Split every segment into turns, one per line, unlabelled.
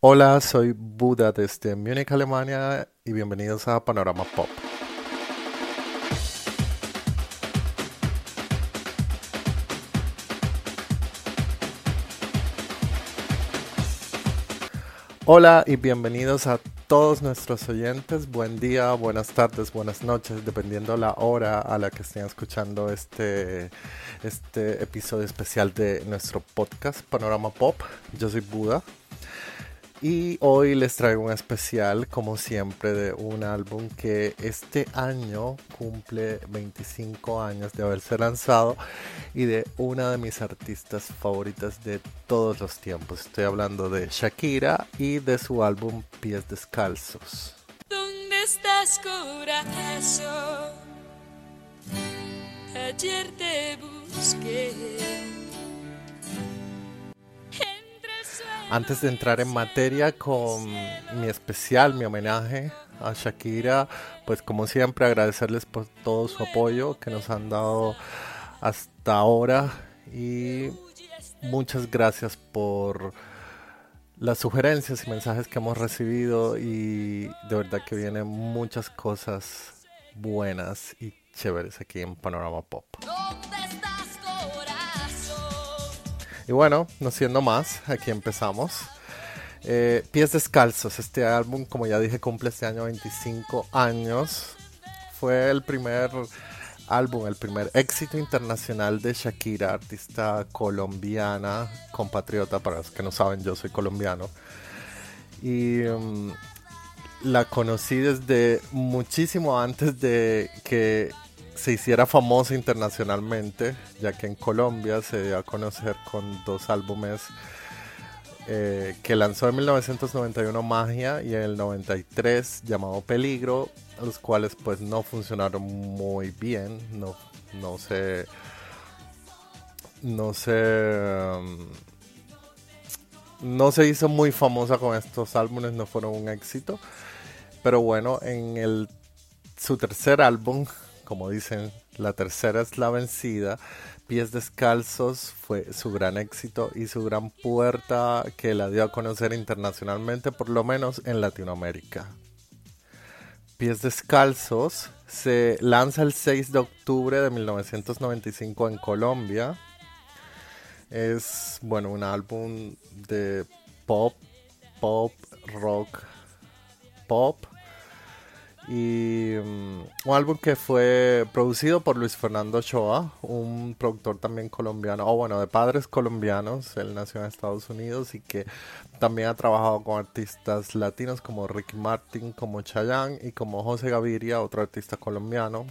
Hola, soy Buda desde Múnich, Alemania y bienvenidos a Panorama Pop. Hola y bienvenidos a todos nuestros oyentes. Buen día, buenas tardes, buenas noches, dependiendo la hora a la que estén escuchando este, este episodio especial de nuestro podcast Panorama Pop. Yo soy Buda. Y hoy les traigo un especial, como siempre, de un álbum que este año cumple 25 años de haberse lanzado y de una de mis artistas favoritas de todos los tiempos. Estoy hablando de Shakira y de su álbum Pies Descalzos.
¿Dónde estás, corazón? Ayer te busqué
Antes de entrar en materia con mi especial, mi homenaje a Shakira, pues como siempre agradecerles por todo su apoyo que nos han dado hasta ahora y muchas gracias por las sugerencias y mensajes que hemos recibido y de verdad que vienen muchas cosas buenas y chéveres aquí en Panorama Pop. Y bueno, no siendo más, aquí empezamos. Eh, Pies Descalzos, este álbum, como ya dije, cumple este año 25 años. Fue el primer álbum, el primer éxito internacional de Shakira, artista colombiana, compatriota, para los que no saben, yo soy colombiano. Y um, la conocí desde muchísimo antes de que se hiciera famosa internacionalmente, ya que en Colombia se dio a conocer con dos álbumes eh, que lanzó en 1991 Magia y en el 93 llamado Peligro, los cuales pues no funcionaron muy bien, no, no se... No se... Um, no se hizo muy famosa con estos álbumes, no fueron un éxito. Pero bueno, en el, su tercer álbum, como dicen, la tercera es la vencida. Pies Descalzos fue su gran éxito y su gran puerta que la dio a conocer internacionalmente, por lo menos en Latinoamérica. Pies Descalzos se lanza el 6 de octubre de 1995 en Colombia. Es, bueno, un álbum de pop, pop, rock, pop y mm, un álbum que fue producido por Luis Fernando Ochoa, un productor también colombiano, o bueno, de padres colombianos, él nació en Estados Unidos y que también ha trabajado con artistas latinos como Ricky Martin, como Chayanne y como José Gaviria, otro artista colombiano.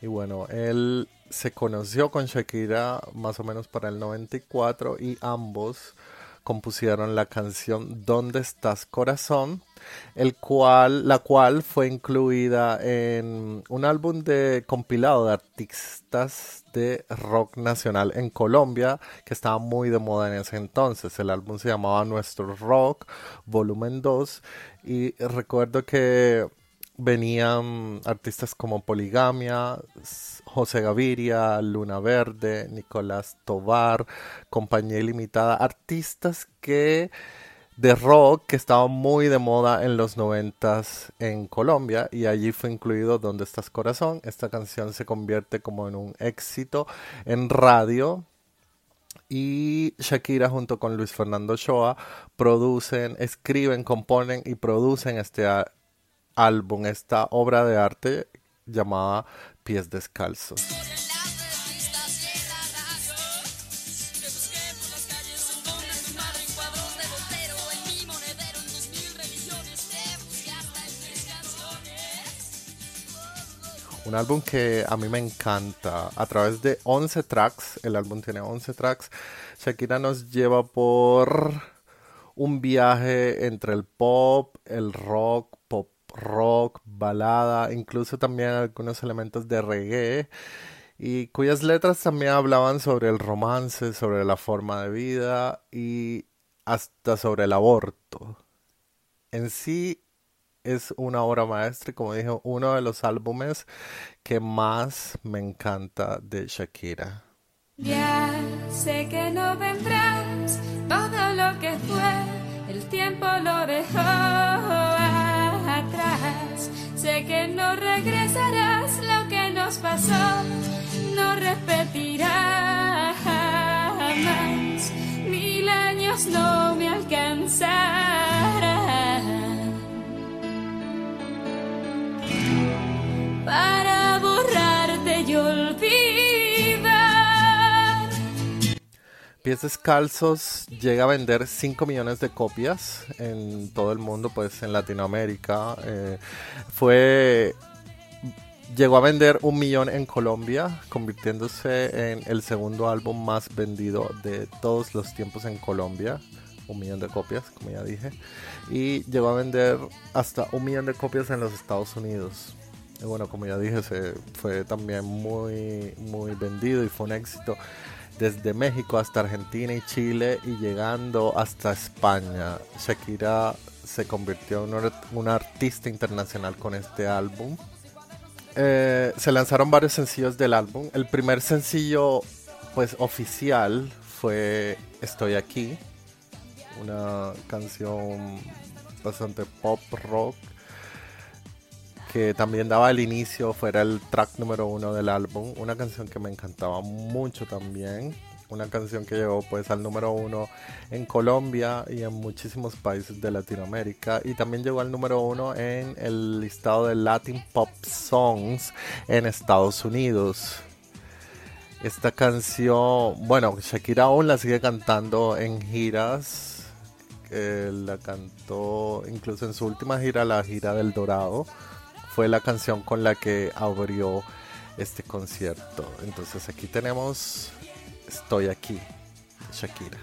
Y bueno, él se conoció con Shakira más o menos para el 94 y ambos compusieron la canción ¿Dónde estás corazón? El cual, la cual fue incluida en un álbum de compilado de artistas de rock nacional en Colombia que estaba muy de moda en ese entonces. El álbum se llamaba Nuestro Rock, volumen 2 y recuerdo que venían artistas como Poligamia, José Gaviria, Luna Verde, Nicolás Tovar, Compañía Ilimitada, artistas que de rock que estaban muy de moda en los noventas en Colombia y allí fue incluido Donde estás corazón. Esta canción se convierte como en un éxito en radio y Shakira junto con Luis Fernando Shoa producen, escriben, componen y producen este álbum, esta obra de arte llamada Pies Descalzos. Un álbum que a mí me encanta. A través de 11 tracks, el álbum tiene 11 tracks, Shakira nos lleva por un viaje entre el pop, el rock, pop rock, balada, incluso también algunos elementos de reggae y cuyas letras también hablaban sobre el romance, sobre la forma de vida y hasta sobre el aborto. En sí es una obra maestra y como dije, uno de los álbumes que más me encanta de Shakira.
Ya sé que no vendrás todo lo que fue dejo Sé que no regresarás, lo que nos pasó no repetirá jamás. Mil años no me alcanzarán para
Pies Descalzos llega a vender 5 millones de copias en todo el mundo, pues en Latinoamérica. eh, fue llegó a vender un millón en Colombia, convirtiéndose en el segundo álbum más vendido de todos los tiempos en Colombia. Un millón de copias, como ya dije. Y llegó a vender hasta un millón de copias en los Estados Unidos. Bueno, como ya dije, se fue también muy, muy vendido y fue un éxito desde México hasta Argentina y Chile y llegando hasta España. Shakira se convirtió en una- artista internacional con este álbum. Eh, se lanzaron varios sencillos del álbum. El primer sencillo, pues oficial, fue Estoy aquí, una canción bastante pop rock que también daba el inicio, fuera el track número uno del álbum, una canción que me encantaba mucho también, una canción que llegó pues al número uno en Colombia y en muchísimos países de Latinoamérica y también llegó al número uno en el listado de Latin Pop Songs en Estados Unidos. Esta canción, bueno, Shakira aún la sigue cantando en giras. eh, la cantó incluso en su última gira, la gira del Dorado. Fue la canción con la que abrió este concierto. Entonces aquí tenemos Estoy aquí, Shakira.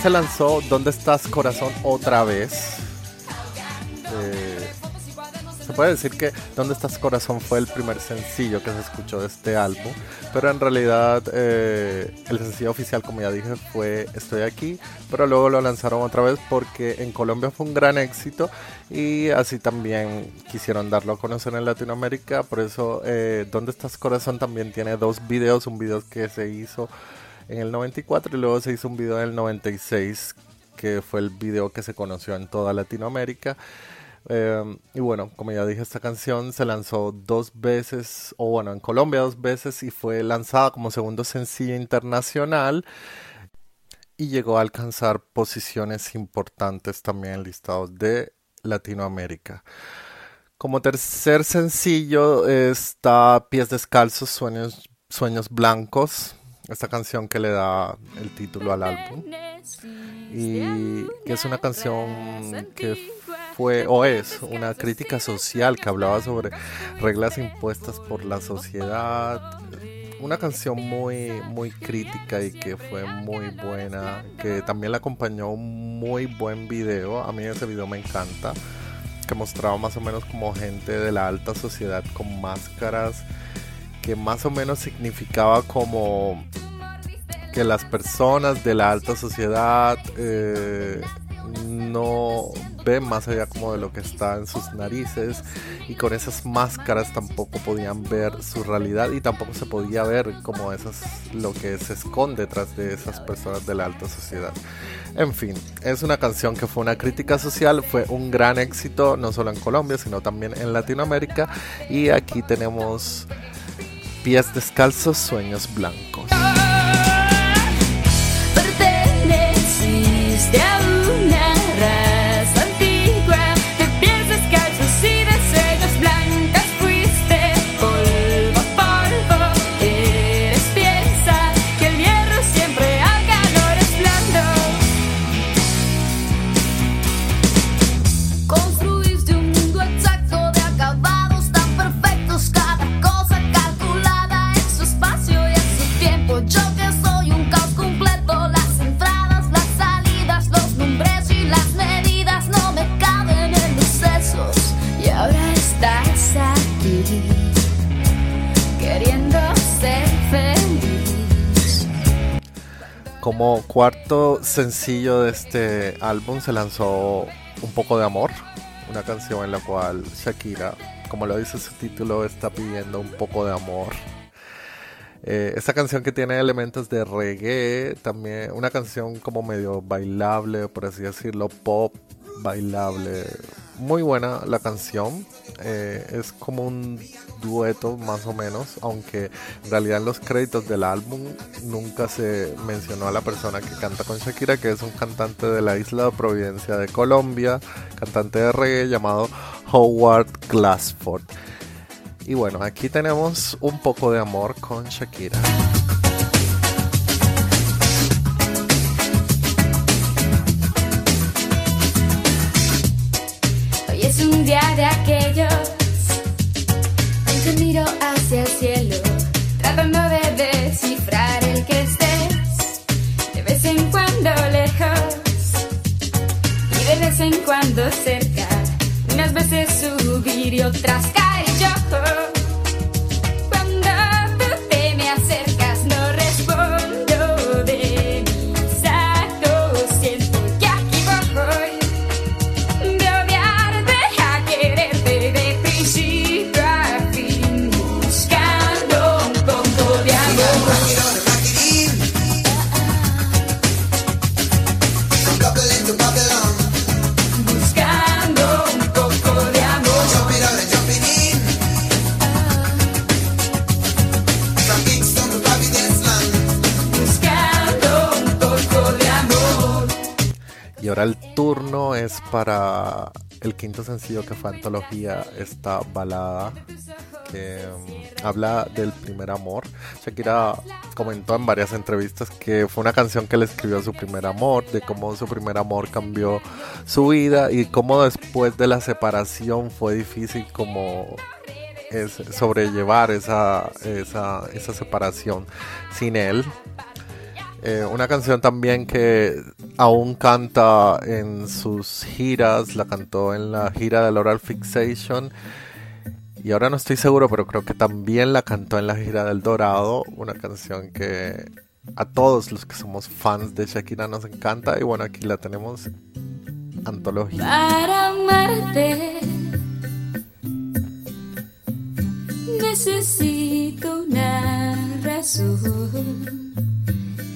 Se lanzó ¿Dónde estás corazón otra vez? Eh, se puede decir que ¿Dónde estás corazón? fue el primer sencillo que se escuchó de este álbum, pero en realidad eh, el sencillo oficial, como ya dije, fue Estoy aquí, pero luego lo lanzaron otra vez porque en Colombia fue un gran éxito y así también quisieron darlo a conocer en Latinoamérica, por eso eh, ¿Dónde estás corazón? también tiene dos videos, un video que se hizo en el 94 y luego se hizo un video en el 96 que fue el video que se conoció en toda Latinoamérica. Eh, y bueno, como ya dije, esta canción se lanzó dos veces, o bueno, en Colombia dos veces y fue lanzada como segundo sencillo internacional y llegó a alcanzar posiciones importantes también en listados de Latinoamérica. Como tercer sencillo está Pies Descalzos, Sueños, Sueños Blancos, esta canción que le da el título al álbum. Y que es una canción que fue o es una crítica social que hablaba sobre reglas impuestas por la sociedad. Una canción muy muy crítica y que fue muy buena que también la acompañó un muy buen video. A mí ese video me encanta que mostraba más o menos como gente de la alta sociedad con máscaras que más o menos significaba como que las personas de la alta sociedad eh, no ven más allá como de lo que está en sus narices y con esas máscaras tampoco podían ver su realidad y tampoco se podía ver como esas lo que se esconde detrás de esas personas de la alta sociedad. En fin, es una canción que fue una crítica social, fue un gran éxito no solo en Colombia sino también en Latinoamérica y aquí tenemos Pies descalzos, sueños blancos. Como cuarto sencillo de este álbum se lanzó Un poco de amor, una canción en la cual Shakira, como lo dice su título, está pidiendo un poco de amor. Eh, esta canción que tiene elementos de reggae, también una canción como medio bailable, por así decirlo, pop, bailable. Muy buena la canción. Eh, es como un dueto más o menos, aunque en realidad en los créditos del álbum nunca se mencionó a la persona que canta con Shakira, que es un cantante de la isla de Providencia de Colombia, cantante de reggae llamado Howard Glassford. Y bueno, aquí tenemos un poco de amor con Shakira.
Vez en cuando cerca, unas veces subir y otras caer yo.
Ahora el turno es para el quinto sencillo que fue antología, esta balada que mm, habla del primer amor. Shakira comentó en varias entrevistas que fue una canción que le escribió su primer amor, de cómo su primer amor cambió su vida y cómo después de la separación fue difícil como sobrellevar esa, esa, esa separación sin él. Eh, una canción también que aún canta en sus giras, la cantó en la gira del Oral Fixation. Y ahora no estoy seguro, pero creo que también la cantó en la gira del Dorado. Una canción que a todos los que somos fans de Shakira nos encanta. Y bueno, aquí la tenemos antología.
Para amarte necesito una razón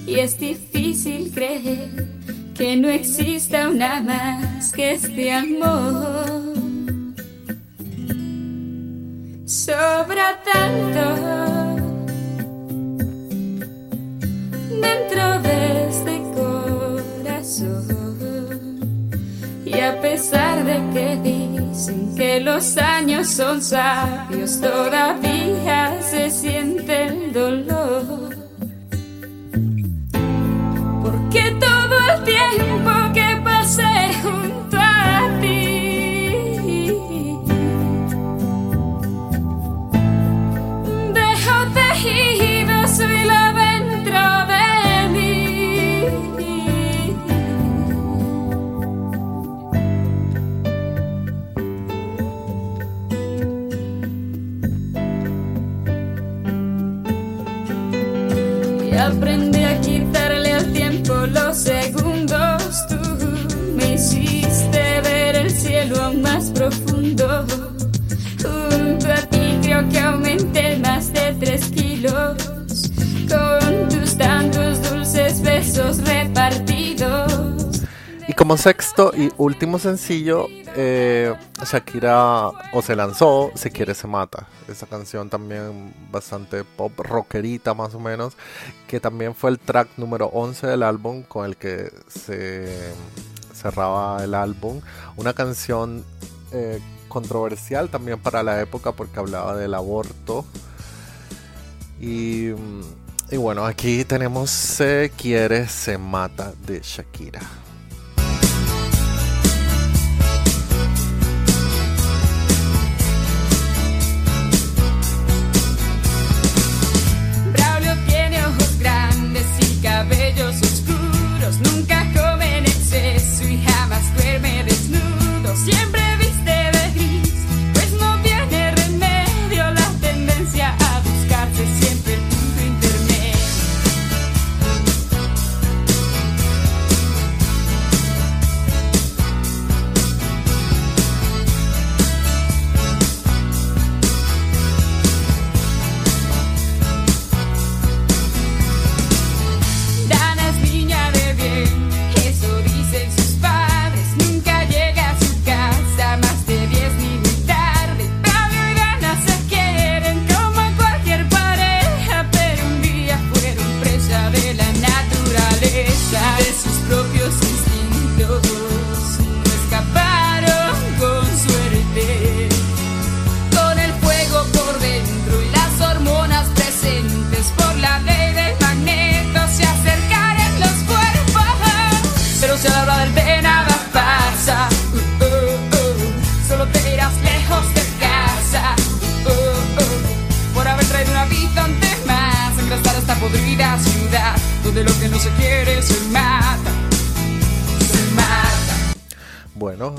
y es difícil creer que no exista una más que este amor. Sobra tanto dentro de este corazón. Y a pesar de que dicen que los años son sabios, todavía se siente el dolor.
Como sexto y último sencillo, eh, Shakira o se lanzó Se quiere se mata. Esa canción también bastante pop rockerita más o menos, que también fue el track número 11 del álbum con el que se cerraba el álbum. Una canción eh, controversial también para la época porque hablaba del aborto. Y, y bueno, aquí tenemos Se quiere se mata de Shakira.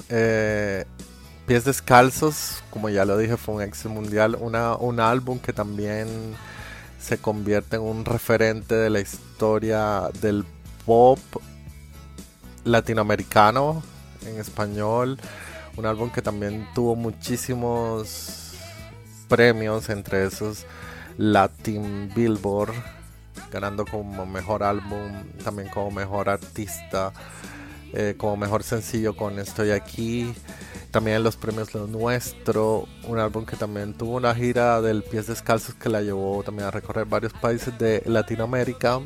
Eh, Pies Descalzos, como ya lo dije, fue un éxito mundial. Un álbum que también se convierte en un referente de la historia del pop latinoamericano en español. Un álbum que también tuvo muchísimos premios, entre esos Latin Billboard, ganando como mejor álbum, también como mejor artista, eh, como mejor sencillo con Estoy aquí. También los premios Lo Nuestro, un álbum que también tuvo una gira del Pies Descalzos que la llevó también a recorrer varios países de Latinoamérica.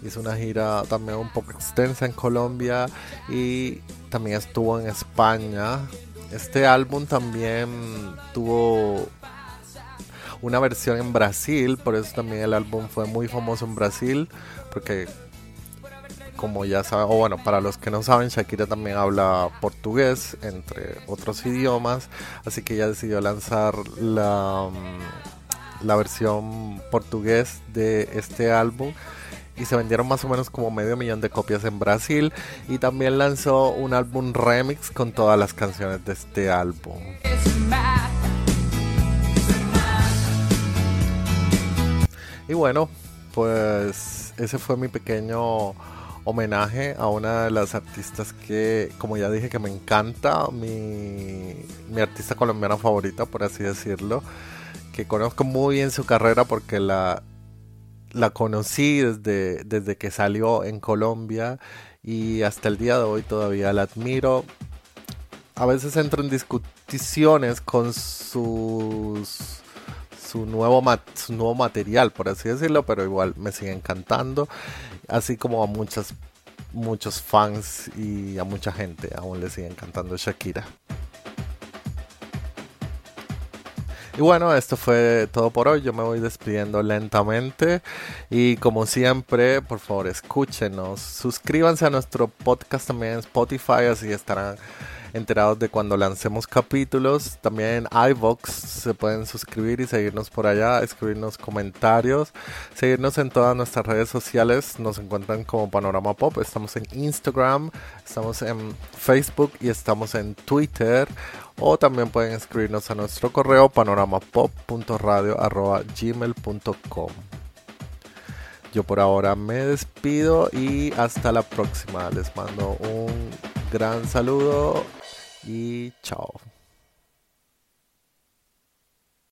Hizo una gira también un poco extensa en Colombia y también estuvo en España. Este álbum también tuvo una versión en Brasil, por eso también el álbum fue muy famoso en Brasil, porque como ya saben, o bueno, para los que no saben, Shakira también habla portugués, entre otros idiomas, así que ella decidió lanzar la, mm, la versión portugués de este álbum y se vendieron más o menos como medio millón de copias en Brasil y también lanzó un álbum remix con todas las canciones de este álbum. Y bueno, pues ese fue mi pequeño homenaje a una de las artistas que, como ya dije, que me encanta, mi, mi artista colombiana favorita, por así decirlo, que conozco muy bien su carrera porque la, la conocí desde, desde que salió en Colombia y hasta el día de hoy todavía la admiro. A veces entro en discusiones con sus su nuevo, mat- su nuevo material, por así decirlo, pero igual me sigue encantando, así como a muchas, muchos fans y a mucha gente aún le sigue encantando Shakira. Y bueno, esto fue todo por hoy. Yo me voy despidiendo lentamente. Y como siempre, por favor, escúchenos. Suscríbanse a nuestro podcast también en Spotify, así estarán enterados de cuando lancemos capítulos. También en iVox se pueden suscribir y seguirnos por allá, escribirnos comentarios, seguirnos en todas nuestras redes sociales. Nos encuentran como Panorama Pop. Estamos en Instagram, estamos en Facebook y estamos en Twitter. O también pueden escribirnos a nuestro correo panoramapop.radio.gmail.com Yo por ahora me despido y hasta la próxima. Les mando un gran saludo y chao.